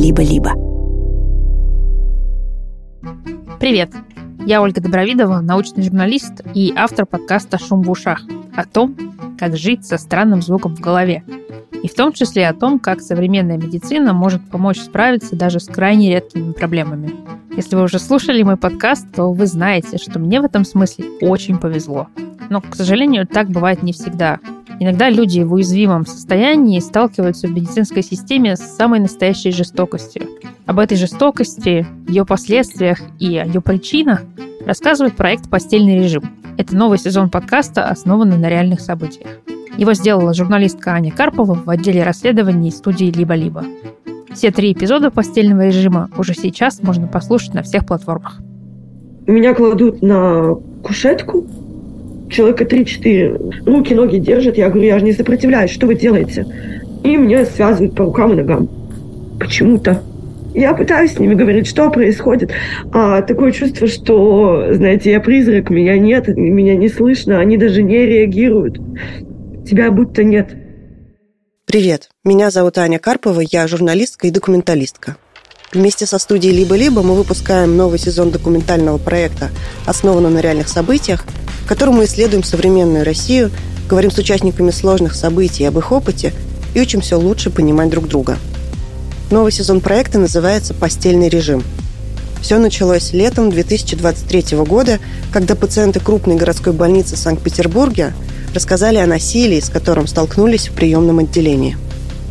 «Либо-либо». Привет! Я Ольга Добровидова, научный журналист и автор подкаста «Шум в ушах» о том, как жить со странным звуком в голове. И в том числе о том, как современная медицина может помочь справиться даже с крайне редкими проблемами. Если вы уже слушали мой подкаст, то вы знаете, что мне в этом смысле очень повезло. Но, к сожалению, так бывает не всегда. Иногда люди в уязвимом состоянии сталкиваются в медицинской системе с самой настоящей жестокостью. Об этой жестокости, ее последствиях и ее причинах рассказывает проект «Постельный режим». Это новый сезон подкаста, основанный на реальных событиях. Его сделала журналистка Аня Карпова в отделе расследований студии «Либо-либо». Все три эпизода постельного режима уже сейчас можно послушать на всех платформах. Меня кладут на кушетку, человека 3-4, руки, ноги держат. Я говорю, я же не сопротивляюсь, что вы делаете? И меня связывают по рукам и ногам. Почему-то. Я пытаюсь с ними говорить, что происходит. А такое чувство, что, знаете, я призрак, меня нет, меня не слышно, они даже не реагируют. Тебя будто нет. Привет, меня зовут Аня Карпова, я журналистка и документалистка. Вместе со студией «Либо-либо» мы выпускаем новый сезон документального проекта, основанного на реальных событиях, в котором мы исследуем современную Россию, говорим с участниками сложных событий об их опыте и учимся лучше понимать друг друга – Новый сезон проекта называется «Постельный режим». Все началось летом 2023 года, когда пациенты крупной городской больницы Санкт-Петербурга рассказали о насилии, с которым столкнулись в приемном отделении.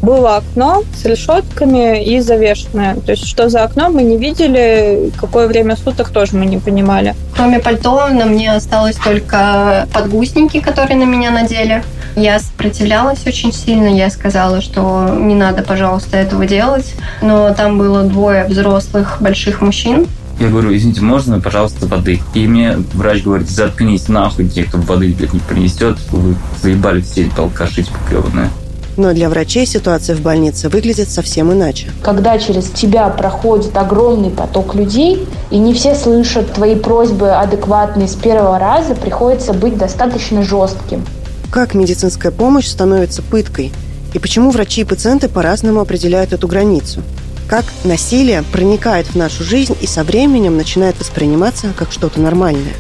Было окно с решетками и завешенное. То есть, что за окно мы не видели, какое время суток тоже мы не понимали. Кроме пальто на мне осталось только подгузники, которые на меня надели. Я сопротивлялась очень сильно, я сказала, что не надо, пожалуйста, этого делать. Но там было двое взрослых больших мужчин, я говорю, извините, можно, пожалуйста, воды? И мне врач говорит, заткнись нахуй, те, кто воды блядь, не принесет, вы заебали все эти алкаши поклеванные. Но для врачей ситуация в больнице выглядит совсем иначе. Когда через тебя проходит огромный поток людей, и не все слышат твои просьбы адекватные с первого раза, приходится быть достаточно жестким. Как медицинская помощь становится пыткой? И почему врачи и пациенты по-разному определяют эту границу? Как насилие проникает в нашу жизнь и со временем начинает восприниматься как что-то нормальное?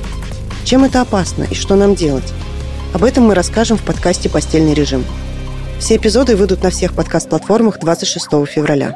Чем это опасно и что нам делать? Об этом мы расскажем в подкасте «Постельный режим». Все эпизоды выйдут на всех подкаст-платформах 26 февраля.